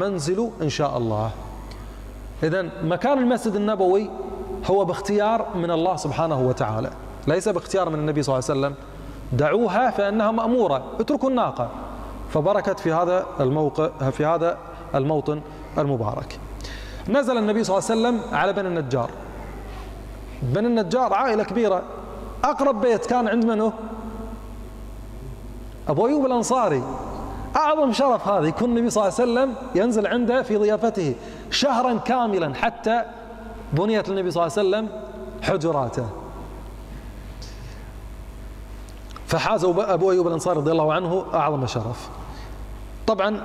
منزل إن شاء الله. إذا مكان المسجد النبوي هو باختيار من الله سبحانه وتعالى. ليس باختيار من النبي صلى الله عليه وسلم. دعوها فإنها مأمورة. اتركوا الناقة. فبركت في هذا الموقع في هذا الموطن المبارك. نزل النبي صلى الله عليه وسلم على بني النجار. بني النجار عائلة كبيرة. أقرب بيت كان عند منه أبو أيوب الأنصاري. أعظم شرف هذا يكون النبي صلى الله عليه وسلم ينزل عنده في ضيافته شهرا كاملا حتى بنيت النبي صلى الله عليه وسلم حجراته. فحاز أبو أيوب الأنصاري رضي الله عنه أعظم شرف. طبعا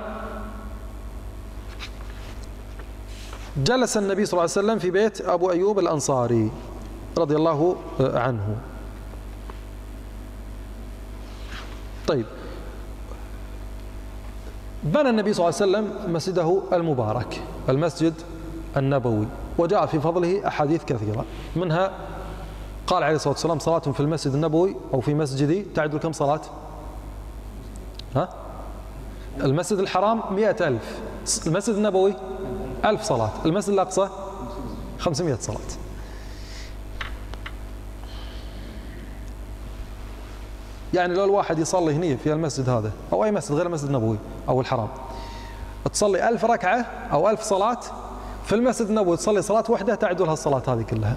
جلس النبي صلى الله عليه وسلم في بيت أبو أيوب الأنصاري رضي الله عنه. طيب بنى النبي صلى الله عليه وسلم مسجده المبارك المسجد النبوي وجاء في فضله أحاديث كثيرة. منها قال عليه الصلاة والسلام صلاة في المسجد النبوي أو في مسجدي تعدل كم صلاة؟ ها؟ المسجد الحرام مئة ألف المسجد النبوي ألف صلاة المسجد الأقصى خمسمائة صلاة. يعني لو الواحد يصلي هنا في المسجد هذا أو أي مسجد غير المسجد النبوي أو الحرام. تصلي ألف ركعة أو ألف صلاة في المسجد النبوي تصلي صلاة واحدة تعدل هالصلاة هذه كلها.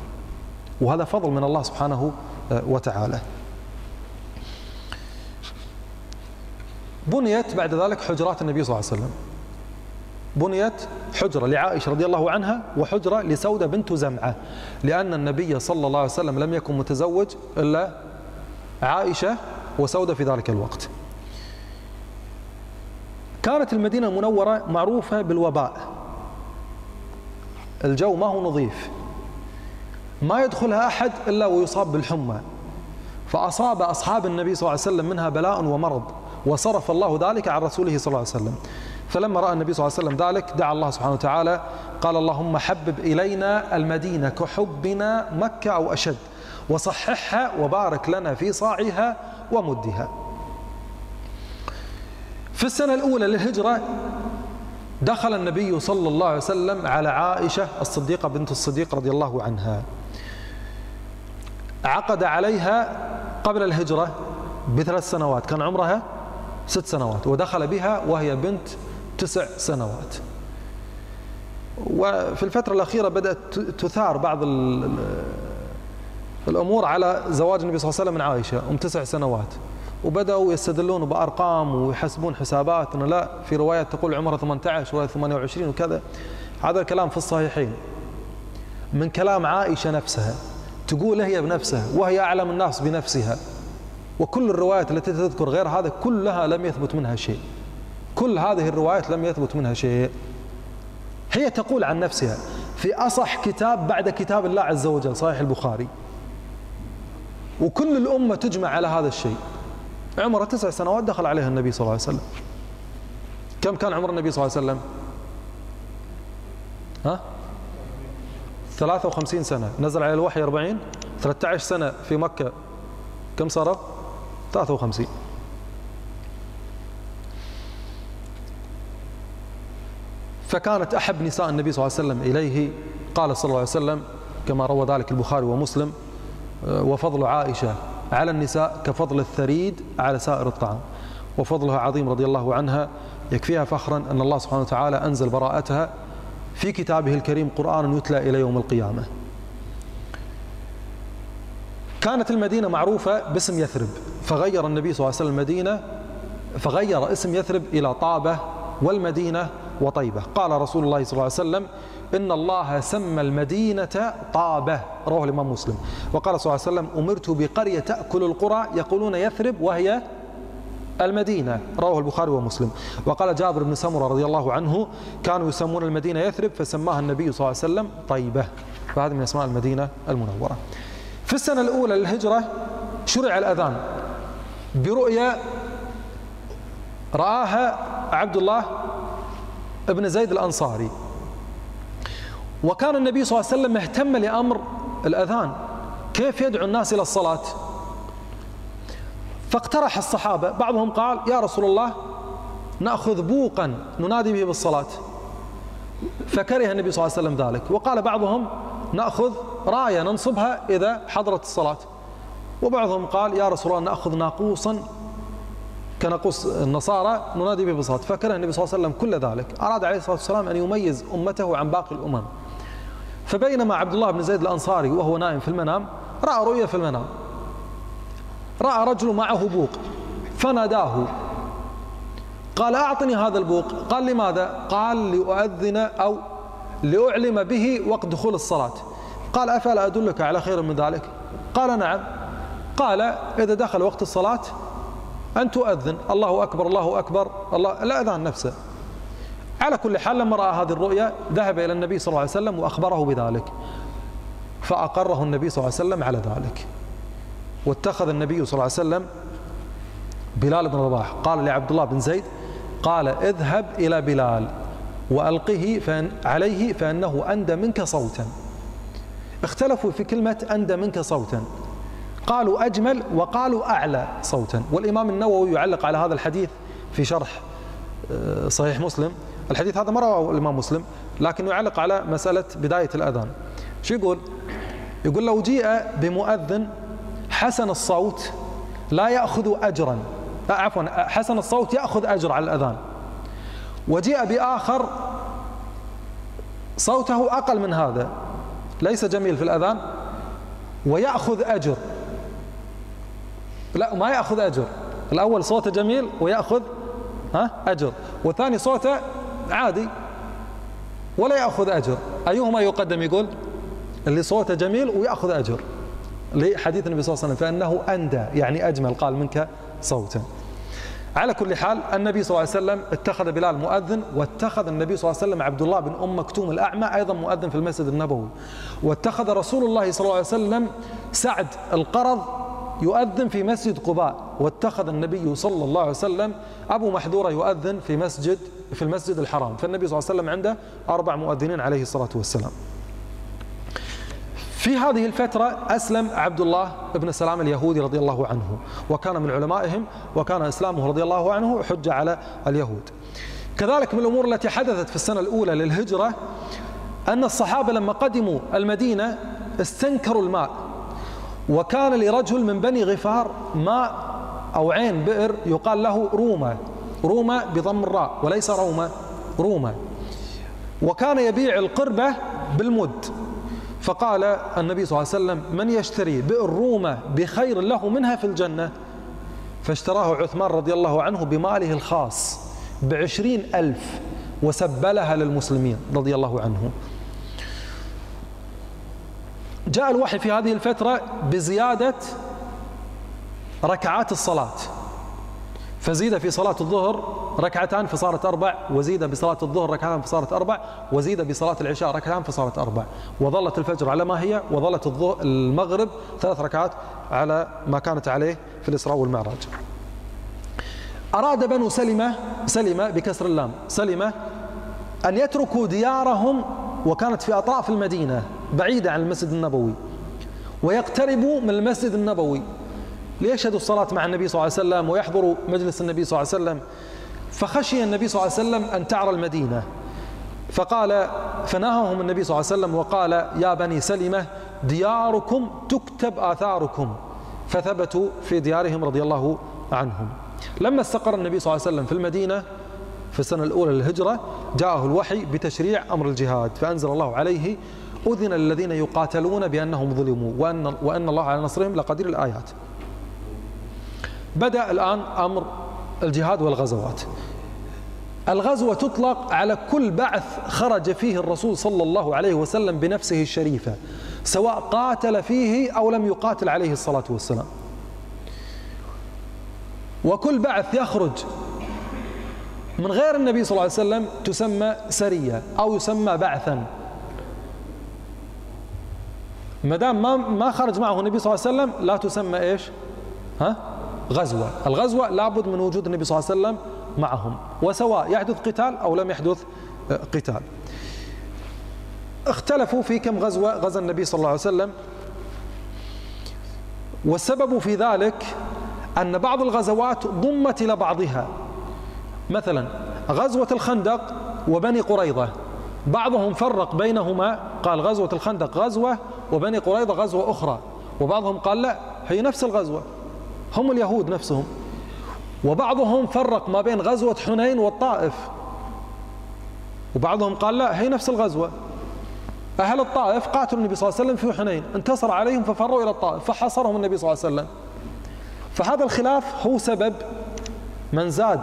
وهذا فضل من الله سبحانه آه، وتعالى. بنيت بعد ذلك حجرات النبي صلى الله عليه وسلم. بنيت حجرة لعائشة رضي الله عنها وحجرة لسودة بنت زمعة لأن النبي صلى الله عليه وسلم لم يكن متزوج إلا عائشة وسودة في ذلك الوقت. كانت المدينة المنورة معروفة بالوباء. الجو ما هو نظيف. ما يدخلها أحد إلا ويصاب بالحمى. فأصاب أصحاب النبي صلى الله عليه وسلم منها بلاء ومرض وصرف الله ذلك عن رسوله صلى الله عليه وسلم. فلما رأى النبي صلى الله عليه وسلم ذلك دعا الله سبحانه وتعالى قال اللهم حبب إلينا المدينة كحبنا مكة أو أشد وصححها وبارك لنا في صاعها ومدها. في السنة الأولى للهجرة دخل النبي صلى الله عليه وسلم على عائشة الصديقة بنت الصديق رضي الله عنها. عقد عليها قبل الهجرة بثلاث سنوات كان عمرها ست سنوات ودخل بها وهي بنت تسع سنوات. وفي الفترة الأخيرة بدأت تثار بعض الأمور على زواج النبي صلى الله عليه وسلم من عائشة أم تسع سنوات. وبدأوا يستدلون بأرقام ويحسبون حسابات أنه لا في روايات تقول عمرها 18 ورواية 28 وكذا. هذا الكلام في الصحيحين. من كلام عائشة نفسها تقول هي بنفسها وهي أعلم الناس بنفسها. وكل الروايات التي تذكر غير هذا كلها لم يثبت منها شيء. كل هذه الروايات لم يثبت منها شيء. هي تقول عن نفسها في أصح كتاب بعد كتاب الله عز وجل صحيح البخاري. وكل الأمة تجمع على هذا الشيء. عمره تسع سنوات دخل عليها النبي صلى الله عليه وسلم. كم كان عمر النبي صلى الله عليه وسلم؟ ها؟ 53 سنة. نزل عليه الوحي 40 13 سنة في مكة. كم صاروا 53 فكانت أحب نساء النبي صلى الله عليه وسلم إليه. قال صلى الله عليه وسلم كما روى ذلك البخاري ومسلم وفضل عائشة على النساء كفضل الثريد على سائر الطعام. وفضلها عظيم رضي الله عنها. يكفيها فخرا أن الله سبحانه وتعالى أنزل براءتها في كتابه الكريم قرآن يتلى إلى يوم القيامة. كانت المدينة معروفة باسم يثرب فغير النبي صلى الله عليه وسلم المدينة فغير اسم يثرب إلى طابة والمدينة وطيبة. قال رسول الله صلى الله عليه وسلم إن الله سمى المدينة طابة. رواه الإمام مسلم. وقال صلى الله عليه وسلم أمرت بقرية تأكل القرى يقولون يثرب وهي المدينة. رواه البخاري ومسلم. وقال جابر بن سمرة رضي الله عنه كانوا يسمون المدينة يثرب فسماها النبي صلى الله عليه وسلم طيبة. فهذه من أسماء المدينة المنورة. في السنة الأولى للهجرة شرع الأذان. برؤيا رآها عبد الله بن زيد الأنصاري. وكان النبي صلى الله عليه وسلم مهتم لأمر الأذان. كيف يدعو الناس إلى الصلاة؟ فاقترح الصحابة بعضهم قال يا رسول الله نأخذ بوقا ننادي به بالصلاة. فكره النبي صلى الله عليه وسلم ذلك. وقال بعضهم نأخذ راية ننصبها إذا حضرت الصلاة. وبعضهم قال يا رسول الله نأخذ ناقوسا كناقوس النصارى ننادي به بالصلاة. فكره النبي صلى الله عليه وسلم كل ذلك. أراد عليه الصلاة والسلام أن يميز أمته عن باقي الأمم. فبينما عبد الله بن زيد الأنصاري وهو نائم في المنام رأى رؤيا في المنام. رأى رجل معه بوق فناداه. قال أعطني هذا البوق. قال لماذا؟ قال لأؤذن أو لأعلم به وقت دخول الصلاة. قال أفلا أدلك على خير من ذلك؟ قال نعم. قال إذا دخل وقت الصلاة أن تؤذن. الله أكبر الله أكبر الله لا أذان نفسه. على كل حال لما رأى هذه الرؤيا ذهب إلى النبي صلى الله عليه وسلم وأخبره بذلك. فأقره النبي صلى الله عليه وسلم على ذلك. واتخذ النبي صلى الله عليه وسلم بلال بن رباح. قال لعبد الله بن زيد قال اذهب إلى بلال وألقه فأن عليه فأنه أندى منك صوتا. اختلفوا في كلمة أندى منك صوتا. قالوا أجمل وقالوا أعلى صوتا. والإمام النووي يعلق على هذا الحديث في شرح آه، صحيح مسلم. الحديث هذا ما رواه الإمام مسلم لكن يعلق على مسألة بداية الأذان. شو يقول؟ يقول لو جيء بمؤذن حسن الصوت لا يأخذ أجرا. آه، عفوا حسن الصوت يأخذ أجر على الأذان. وجيء بآخر صوته أقل من هذا. ليس جميل في الأذان. ويأخذ أجر. لا ما يأخذ أجر. الأول صوته جميل ويأخذ ها أجر. والثاني صوته عادي. ولا يأخذ أجر. أيهما يقدم؟ يقول اللي صوته جميل ويأخذ أجر. لحديث النبي صلى الله عليه وسلم فأنه أندى يعني أجمل قال منك صوتا على كل حال النبي صلى الله عليه وسلم اتخذ بلال مؤذن واتخذ النبي صلى الله عليه وسلم عبد الله بن أم مكتوم الأعمى أيضا مؤذن في المسجد النبوي. واتخذ رسول الله صلى الله عليه وسلم سعد القرض يؤذن في مسجد قباء. واتخذ النبي صلى الله عليه وسلم أبو محذورة يؤذن في مسجد في المسجد الحرام. فالنبي صلى الله عليه وسلم عنده أربع مؤذنين عليه الصلاة والسلام. في هذه الفترة أسلم عبد الله بن سلام اليهودي رضي الله عنه وكان من علمائهم وكان إسلامه رضي الله عنه حجة على اليهود. كذلك من الأمور التي حدثت في السنة الأولى للهجرة أن الصحابة لما قدموا المدينة استنكروا الماء. وكان لرجل من بني غفار ماء أو عين بئر يقال له روما. روما بضم الراء وليس روما روما. وكان يبيع القربة بالمد. فقال النبي صلى الله عليه وسلم من يشتري بئر روما بخير له منها في الجنة؟ فاشتراه عثمان رضي الله عنه بماله الخاص بعشرين ألف وسبلها للمسلمين رضي الله عنه. جاء الوحي في هذه الفترة بزيادة ركعات الصلاة. فزيد في صلاة الظهر ركعتان فصارت أربع وزيد بصلاة الظهر ركعتان فصارت أربع وزيد بصلاة العشاء ركعتان فصارت أربع. وظلت الفجر على ما هي؟ وظلت المغرب ثلاث ركعات على ما كانت عليه في الإسراء والمعراج. أراد بنو سلمة سلمة بكسر اللام سلمة أن يتركوا ديارهم وكانت في أطراف المدينة بعيدة عن المسجد النبوي ويقتربوا من المسجد النبوي. ليشهدوا الصلاة مع النبي صلى الله عليه وسلم ويحضروا مجلس النبي صلى الله عليه وسلم. فخشي النبي صلى الله عليه وسلم أن تعرى المدينة. فقال فنهاهم النبي صلى الله عليه وسلم وقال يا بني سلمة دياركم تكتب آثاركم. فثبتوا في ديارهم رضي الله عنهم. لما استقر النبي صلى الله عليه وسلم في المدينة في السنة الأولى للهجرة جاءه الوحي بتشريع أمر الجهاد. فأنزل الله عليه أذن للذين يقاتلون بأنهم ظلموا وأن, وأن الله على نصرهم لقدير الآيات. بدأ الآن أمر الجهاد والغزوات الغزوة تطلق على كل بعث خرج فيه الرسول صلى الله عليه وسلم بنفسه الشريفة سواء قاتل فيه أو لم يقاتل عليه الصلاة والسلام وكل بعث يخرج من غير النبي صلى الله عليه وسلم تسمى سرية أو يسمى بعثا ما دام ما ما خرج معه النبي صلى الله عليه وسلم لا تسمى إيش؟ ها؟ غزوة. الغزوة لابد من وجود النبي صلى الله عليه وسلم معهم وسواء يحدث قتال أو لم يحدث آه، قتال. اختلفوا في كم غزوة غزا النبي صلى الله عليه وسلم. والسبب في ذلك أن بعض الغزوات ضمت إلى بعضها. مثلا غزوة الخندق وبني قريظة. بعضهم فرق بينهما قال غزوة الخندق غزوة وبني قريظة غزوة أخرى. وبعضهم قال لا هي نفس الغزوة. هم اليهود نفسهم. وبعضهم فرق ما بين غزوة حنين والطائف. وبعضهم قال لا هي نفس الغزوة. أهل الطائف قاتلوا النبي صلى الله عليه وسلم في حنين انتصر عليهم ففروا إلى الطائف فحصرهم النبي صلى الله عليه وسلم. فهذا الخلاف هو سبب من زاد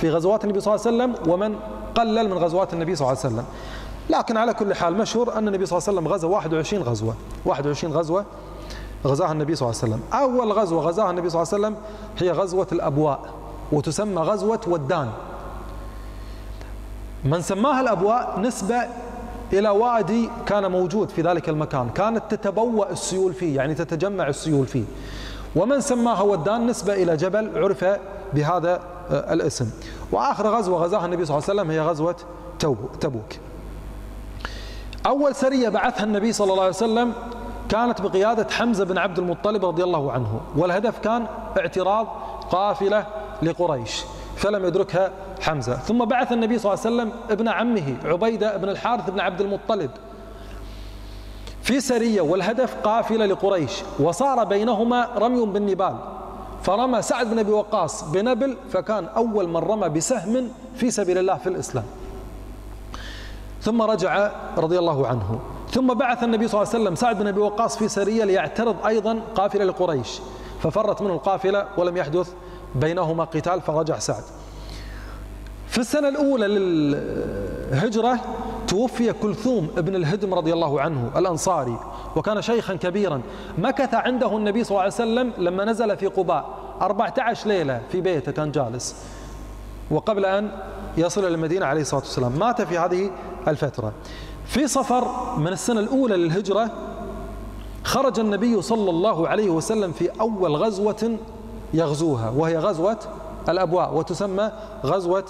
في غزوات النبي صلى الله عليه وسلم ومن قلل من غزوات النبي صلى الله عليه وسلم. لكن على كل حال مشهور أن النبي صلى الله عليه وسلم غزا 21 غزوة. 21 غزوة غزاها النبي صلى الله عليه وسلم. أول غزوة غزاها النبي صلى الله عليه وسلم هي غزوة الأبواء وتسمى غزوة ودان. من سماها الأبواء نسبة إلى وادي كان موجود في ذلك المكان. كانت تتبوأ السيول فيه يعني تتجمع السيول فيه. ومن سماها ودان نسبة إلى جبل عرف بهذا آه، الاسم. وآخر غزوة غزاها النبي صلى الله عليه وسلم هي غزوة تبوك. أول سرية بعثها النبي صلى الله عليه وسلم كانت بقيادة حمزة بن عبد المطلب رضي الله عنه والهدف كان اعتراض قافلة لقريش فلم يدركها حمزة. ثم بعث النبي صلى الله عليه وسلم ابن عمه عبيدة بن الحارث بن عبد المطلب في سرية والهدف قافلة لقريش وصار بينهما رمي بالنبال. فرمى سعد بن أبي وقاص بنبل فكان أول من رمى بسهم في سبيل الله في الإسلام. ثم رجع رضي الله عنه. ثم بعث النبي صلى الله عليه وسلم سعد بن أبي وقاص في سرية ليعترض أيضا قافلة لقريش. ففرت منه القافلة ولم يحدث بينهما قتال فرجع سعد. في السنة الأولى للهجرة توفي كلثوم ابن الهدم رضي الله عنه الأنصاري وكان شيخا كبيرا. مكث عنده النبي صلى الله عليه وسلم لما نزل في قباء 14 ليلة في بيته كان جالس وقبل أن يصل إلى المدينة عليه الصلاة والسلام. مات في هذه الفترة. في صفر من السنة الأولى للهجرة خرج النبي صلى الله عليه وسلم في أول غزوة يغزوها وهي غزوة الأبواء وتسمى غزوة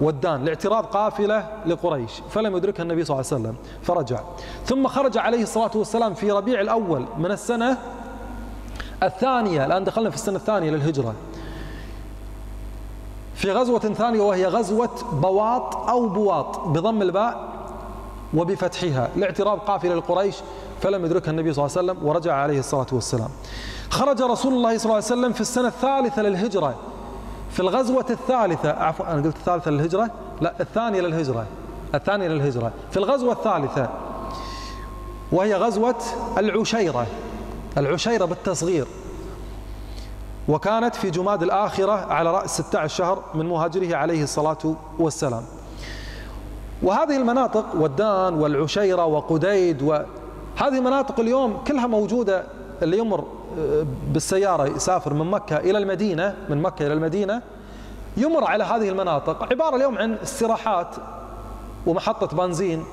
ودان لاعتراض قافلة لقريش فلم يدركها النبي صلى الله عليه وسلم فرجع. ثم خرج عليه الصلاة والسلام في ربيع الأول من السنة الثانية الآن دخلنا في السنة الثانية للهجرة. في غزوة ثانية وهي غزوة بواط أو بواط بضم الباء وبفتحها. لاعتراض قافلة لقريش فلم يدركها النبي صلى الله عليه وسلم ورجع عليه الصلاة والسلام. خرج رسول الله صلى الله عليه وسلم في السنة الثالثة للهجرة. في الغزوة الثالثة عفوا أنا قلت الثالثة للهجرة؟ لا الثانية للهجرة. الثانية للهجرة. في الغزوة الثالثة وهي غزوة العشيرة. العشيرة بالتصغير. وكانت في جماد الآخرة على رأس 16 شهر من مهاجره عليه الصلاة والسلام. وهذه المناطق ودان والعشيرة وقديد وهذه المناطق اليوم كلها موجودة اللي يمر آه، بالسيارة يسافر من مكة إلى المدينة من مكة إلى المدينة يمر على هذه المناطق. عبارة اليوم عن استراحات ومحطة بنزين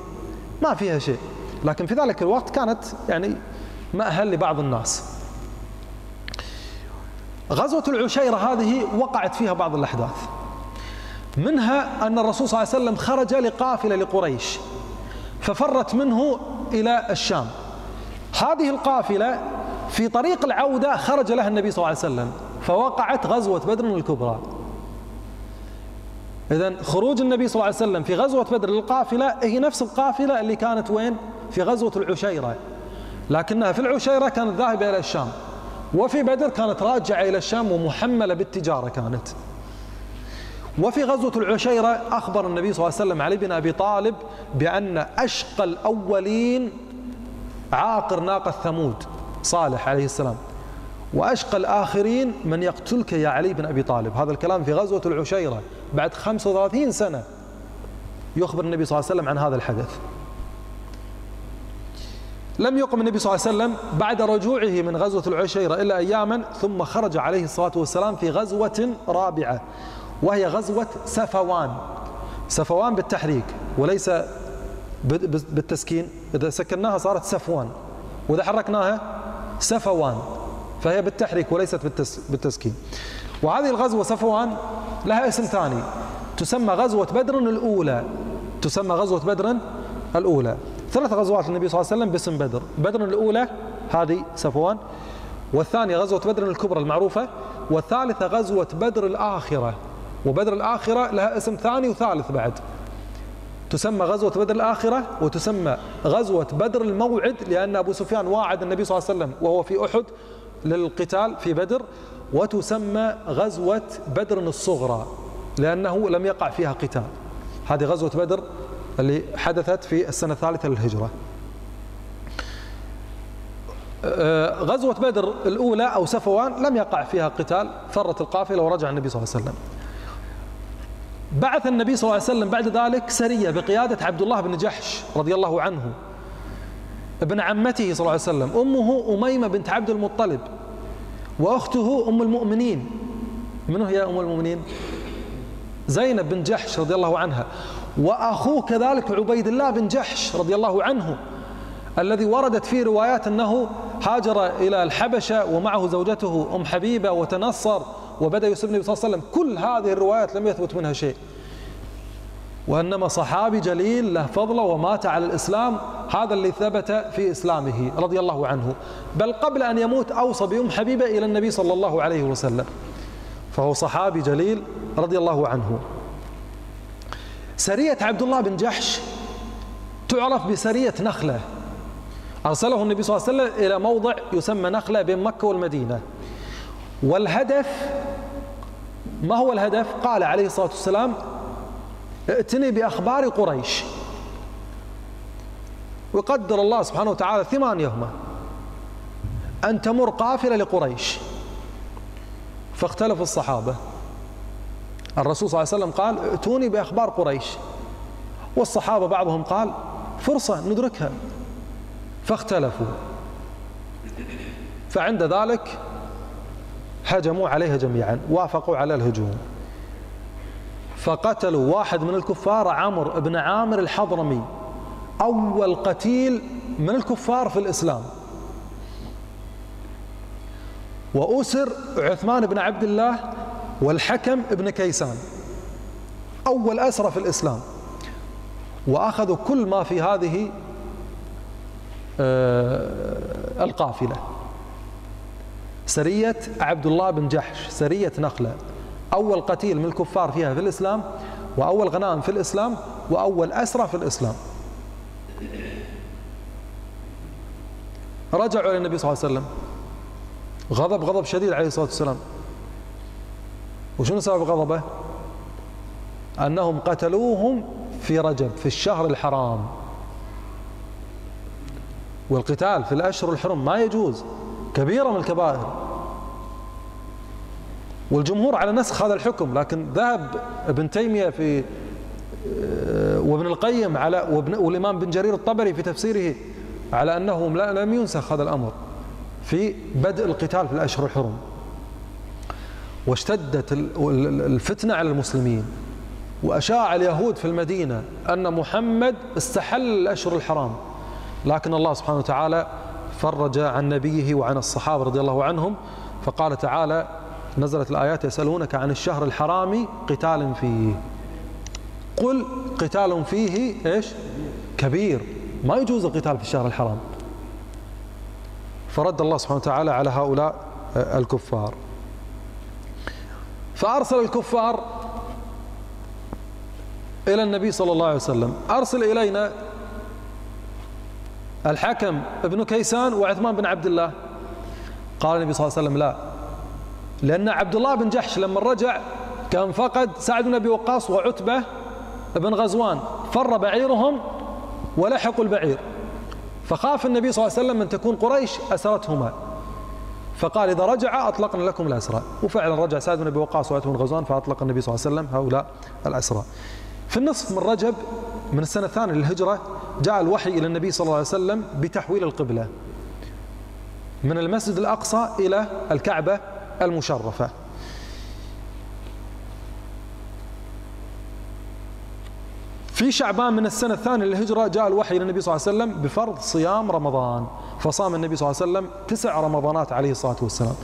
ما فيها شيء. لكن في ذلك الوقت كانت يعني مأهل لبعض الناس. غزوة العشيرة هذه وقعت فيها بعض الأحداث. منها أن الرسول صلى الله عليه وسلم خرج لقافلة لقريش ففرت منه إلى الشام. هذه القافلة في طريق العودة خرج لها النبي صلى الله عليه وسلم فوقعت غزوة بدر الكبرى. إذا خروج النبي صلى الله عليه وسلم في غزوة بدر للقافلة هي نفس القافلة اللي كانت وين؟ في غزوة العشيرة. لكنها في العشيرة كانت ذاهبة إلى الشام وفي بدر كانت راجعة إلى الشام ومحملة بالتجارة كانت. وفي غزوة العشيرة أخبر النبي صلى الله عليه وسلم علي بن أبي طالب بأن أشقى الأولين عاقر ناقة ثمود صالح عليه السلام. وأشقى الآخرين من يقتلك يا علي بن أبي طالب. هذا الكلام في غزوة العشيرة بعد 35 سنة يخبر النبي صلى الله عليه وسلم عن هذا الحدث. لم يقم النبي صلى الله عليه وسلم بعد رجوعه من غزوة العشيرة إلا أياما ثم خرج عليه الصلاة والسلام في غزوة رابعة. وهي غزوة سفوان. سفوان بالتحريك وليس بالتسكين. إذا سكناها صارت سفوان وإذا حركناها سفوان فهي بالتحريك وليست بالتسكين. وهذه الغزوة سفوان لها اسم ثاني تسمى غزوة بدر الأولى. تسمى غزوة بدر الأولى. ثلاث غزوات للنبي صلى الله عليه وسلم باسم بدر. بدر الأولى هذه سفوان والثانية غزوة بدر الكبرى المعروفة والثالثة غزوة بدر الآخرة. وبدر الآخرة لها اسم ثاني وثالث بعد. تسمى غزوة بدر الآخرة وتسمى غزوة بدر الموعد لأن أبو سفيان واعد النبي صلى الله عليه وسلم وهو في أحد للقتال في بدر وتسمى غزوة بدر الصغرى لأنه لم يقع فيها قتال. هذه غزوة بدر اللي حدثت في السنة الثالثة للهجرة. آه، غزوة بدر الأولى أو سفوان لم يقع فيها قتال فرت القافلة ورجع النبي صلى الله عليه وسلم. بعث النبي صلى الله عليه وسلم بعد ذلك سرية بقيادة عبد الله بن جحش رضي الله عنه ابن عمته صلى الله عليه وسلم. أمه أميمة بنت عبد المطلب وأخته أم المؤمنين. من هي أم المؤمنين؟ زينب بن جحش رضي الله عنها. وأخوه كذلك عبيد الله بن جحش رضي الله عنه الذي وردت فيه روايات أنه هاجر إلى الحبشة ومعه زوجته أم حبيبة وتنصر. وبدأ يسب النبي صلى الله عليه وسلم كل هذه الروايات لم يثبت منها شيء. وإنما صحابي جليل له فضله ومات على الإسلام هذا اللي ثبت في إسلامه رضي الله عنه. بل قبل أن يموت أوصى بأم حبيبة إلى النبي صلى الله عليه وسلم. فهو صحابي جليل رضي الله عنه. سرية عبد الله بن جحش تعرف بسرية نخلة. أرسله النبي صلى الله عليه وسلم إلى موضع يسمى نخلة بين مكة والمدينة. والهدف ما هو الهدف؟ قال عليه الصلاة والسلام ائتني بأخبار قريش. وقدر الله سبحانه وتعالى ثمانيهما. أن تمر قافلة لقريش. فاختلف الصحابة. الرسول صلى الله عليه وسلم قال ائتوني بأخبار قريش. والصحابة بعضهم قال فرصة ندركها. فاختلفوا. فعند ذلك هجموا عليها جميعا وافقوا على الهجوم. فقتلوا واحد من الكفار عمرو بن عامر الحضرمي أول قتيل من الكفار في الإسلام. وأسر عثمان بن عبد الله والحكم ابن كيسان أول أسرى في الإسلام. وأخذوا كل ما في هذه آه، القافلة. سرية عبد الله بن جحش سرية نخلة. أول قتيل من الكفار فيها في الإسلام وأول غنائم في الإسلام وأول أسرى في الإسلام. رجعوا إلى النبي صلى الله عليه وسلم. غضب غضب شديد عليه الصلاة والسلام. وشنو سبب غضبه؟ أنهم قتلوهم في رجب في الشهر الحرام. والقتال في الأشهر الحرم ما يجوز. كبيرة من الكبائر. والجمهور على نسخ هذا الحكم لكن ذهب ابن تيمية في آه، وابن القيم على وابن والإمام بن جرير الطبري في تفسيره على أنه لم ينسخ هذا الأمر في بدء القتال في الأشهر الحرم. واشتدت الفتنة على المسلمين. وأشاع اليهود في المدينة أن محمد استحل الأشهر الحرام. لكن الله سبحانه وتعالى فرج عن نبيه وعن الصحابة رضي الله عنهم فقال تعالى نزلت الآيات يسألونك عن الشهر الحرام قتال فيه. قل قتال فيه إيش؟ كبير. ما يجوز القتال في الشهر الحرام. فرد الله سبحانه وتعالى على هؤلاء الكفار. فأرسل الكفار إلى النبي صلى الله عليه وسلم. أرسل إلينا الحكم ابن كيسان وعثمان بن عبد الله. قال النبي صلى الله عليه وسلم لا. لأن عبد الله بن جحش لما رجع كان فقد سعد بن أبي وقاص وعتبة بن غزوان. فر بعيرهم ولحقوا البعير. فخاف النبي صلى الله عليه وسلم أن تكون قريش أسرتهما. فقال إذا رجع أطلقنا لكم الأسرى. وفعلا رجع سعد بن أبي وقاص وعتبة بن غزوان فأطلق النبي صلى الله عليه وسلم هؤلاء الأسرى. في النصف من رجب من السنة الثانية للهجرة جاء الوحي إلى النبي صلى الله عليه وسلم بتحويل القبلة من المسجد الأقصى إلى الكعبة المشرفة. في شعبان من السنة الثانية للهجرة جاء الوحي إلى النبي صلى الله عليه وسلم بفرض صيام رمضان. فصام النبي صلى الله عليه وسلم تسع رمضانات عليه الصلاة والسلام.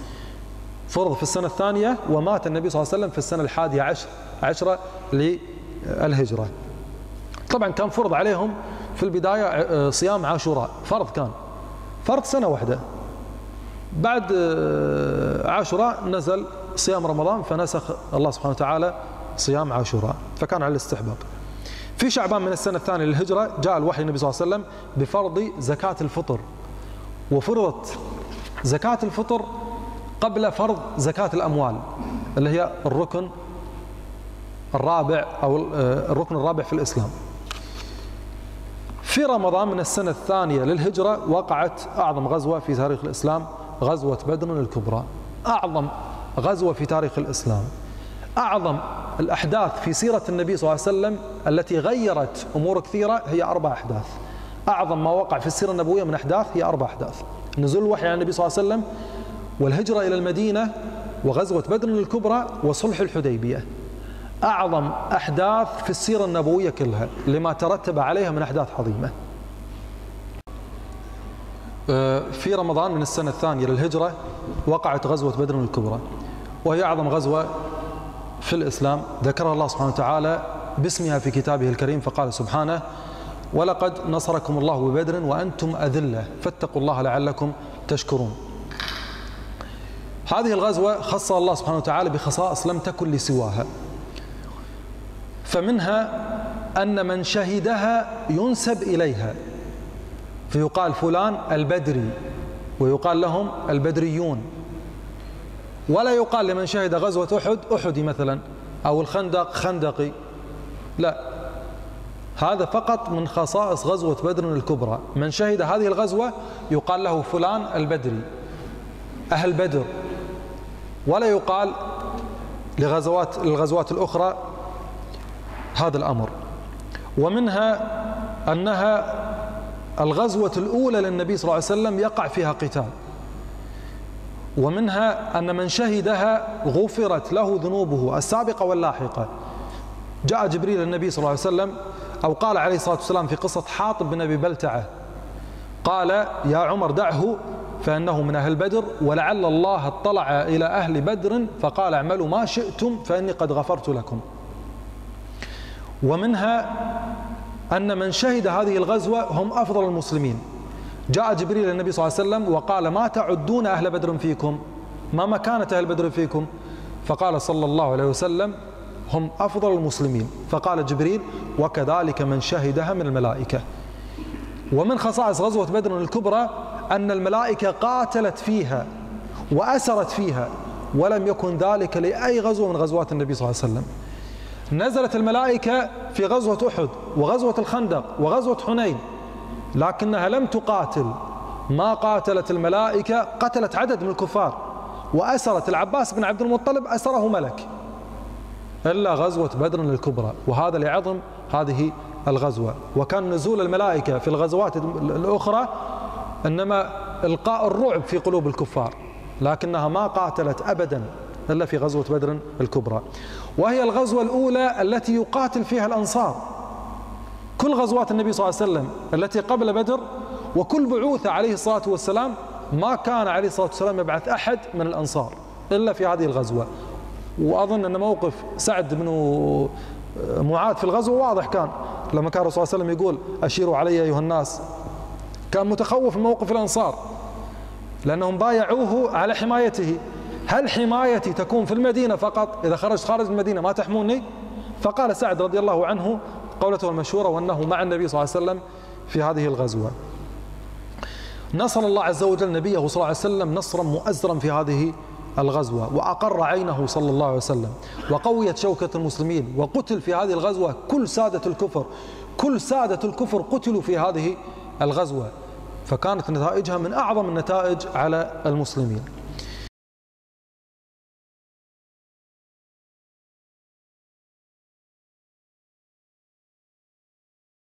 فرض في السنة الثانية ومات النبي صلى الله عليه وسلم في السنة الحادية عشر عشرة للهجرة. طبعا كان فرض عليهم في البداية آه، صيام عاشوراء فرض كان. فرض سنة واحدة. بعد آه، عاشوراء نزل صيام رمضان فنسخ الله سبحانه وتعالى صيام عاشوراء فكان على الاستحباب في شعبان من السنة الثانية للهجرة جاء الوحي النبي صلى الله عليه وسلم بفرض زكاة الفطر. وفرضت زكاة الفطر قبل فرض زكاة الأموال اللي هي الركن الرابع أو آه، الركن الرابع في الإسلام. في رمضان من السنة الثانية للهجرة وقعت أعظم غزوة في تاريخ الإسلام غزوة بدر الكبرى. أعظم غزوة في تاريخ الإسلام. أعظم الأحداث في سيرة النبي صلى الله عليه وسلم التي غيرت أمور كثيرة هي أربع أحداث. أعظم ما وقع في السيرة النبوية من أحداث هي أربع أحداث. نزول الوحي على النبي صلى الله عليه وسلم والهجرة إلى المدينة وغزوة بدر الكبرى وصلح الحديبية. أعظم أحداث في السيرة النبوية كلها لما ترتب عليها من أحداث عظيمة. آه، في رمضان من السنة الثانية للهجرة وقعت غزوة بدر الكبرى وهي أعظم غزوة في الإسلام. ذكرها الله سبحانه وتعالى باسمها في كتابه الكريم فقال سبحانه ولقد نصركم الله ببدر وأنتم أذلة فاتقوا الله لعلكم تشكرون. هذه الغزوة خصها الله سبحانه وتعالى بخصائص لم تكن لسواها. فمنها أن من شهدها ينسب إليها. فيقال فلان البدري ويقال لهم البدريون. ولا يقال لمن شهد غزوة أحد أحدي مثلا أو الخندق خندقي. لا. هذا فقط من خصائص غزوة بدر الكبرى. من شهد هذه الغزوة يقال له فلان البدري أهل بدر. ولا يقال لغزوات الغزوات الأخرى هذا الأمر. ومنها أنها الغزوة الأولى للنبي صلى الله عليه وسلم يقع فيها قتال. ومنها أن من شهدها غفرت له ذنوبه السابقة واللاحقة. جاء جبريل النبي صلى الله عليه وسلم أو قال عليه الصلاة والسلام في قصة حاطب بن أبي بلتعة. قال يا عمر دعه فإنه من أهل بدر ولعل الله اطلع إلى أهل بدر فقال اعملوا ما شئتم فإني قد غفرت لكم. ومنها أن من شهد هذه الغزوة هم أفضل المسلمين. جاء جبريل النبي صلى الله عليه وسلم وقال ما تعدون أهل بدر فيكم؟ ما مكانة أهل بدر فيكم؟ فقال صلى الله عليه وسلم هم أفضل المسلمين. فقال جبريل وكذلك من شهدها من الملائكة. ومن خصائص غزوة بدر الكبرى أن الملائكة قاتلت فيها وأسرت فيها ولم يكن ذلك لأي غزوة من غزوات النبي صلى الله عليه وسلم. نزلت الملائكة في غزوة أحد وغزوة الخندق وغزوة حنين لكنها لم تقاتل. ما قاتلت الملائكة قتلت عدد من الكفار. وأسرت العباس بن عبد المطلب أسره ملك. إلا غزوة بدر الكبرى وهذا لعظم هذه الغزوة. وكان نزول الملائكة في الغزوات الأخرى إنما إلقاء الرعب في قلوب الكفار لكنها ما قاتلت أبدا إلا في غزوة بدر الكبرى. وهي الغزوة الأولى التي يقاتل فيها الأنصار. كل غزوات النبي صلى الله عليه وسلم التي قبل بدر وكل بعوثة عليه الصلاة والسلام ما كان عليه الصلاة والسلام يبعث أحد من الأنصار إلا في هذه الغزوة. وأظن أن موقف سعد بن معاذ في الغزوة واضح كان لما كان الرسول صلى الله عليه وسلم يقول أشيروا علي أيها الناس. كان متخوف من موقف الأنصار لأنهم بايعوه على حمايته. هل حمايتي تكون في المدينة فقط؟ إذا خرجت خارج المدينة ما تحموني؟ فقال سعد رضي الله عنه قولته المشهورة وأنه مع النبي صلى الله عليه وسلم في هذه الغزوة. نصر الله عز وجل نبيه صلى الله عليه وسلم نصرا مؤزرا في هذه الغزوة وأقر عينه صلى الله عليه وسلم وقويت شوكة المسلمين وقتل في هذه الغزوة كل سادة الكفر كل سادة الكفر قتلوا في هذه الغزوة. فكانت نتائجها من أعظم النتائج على المسلمين.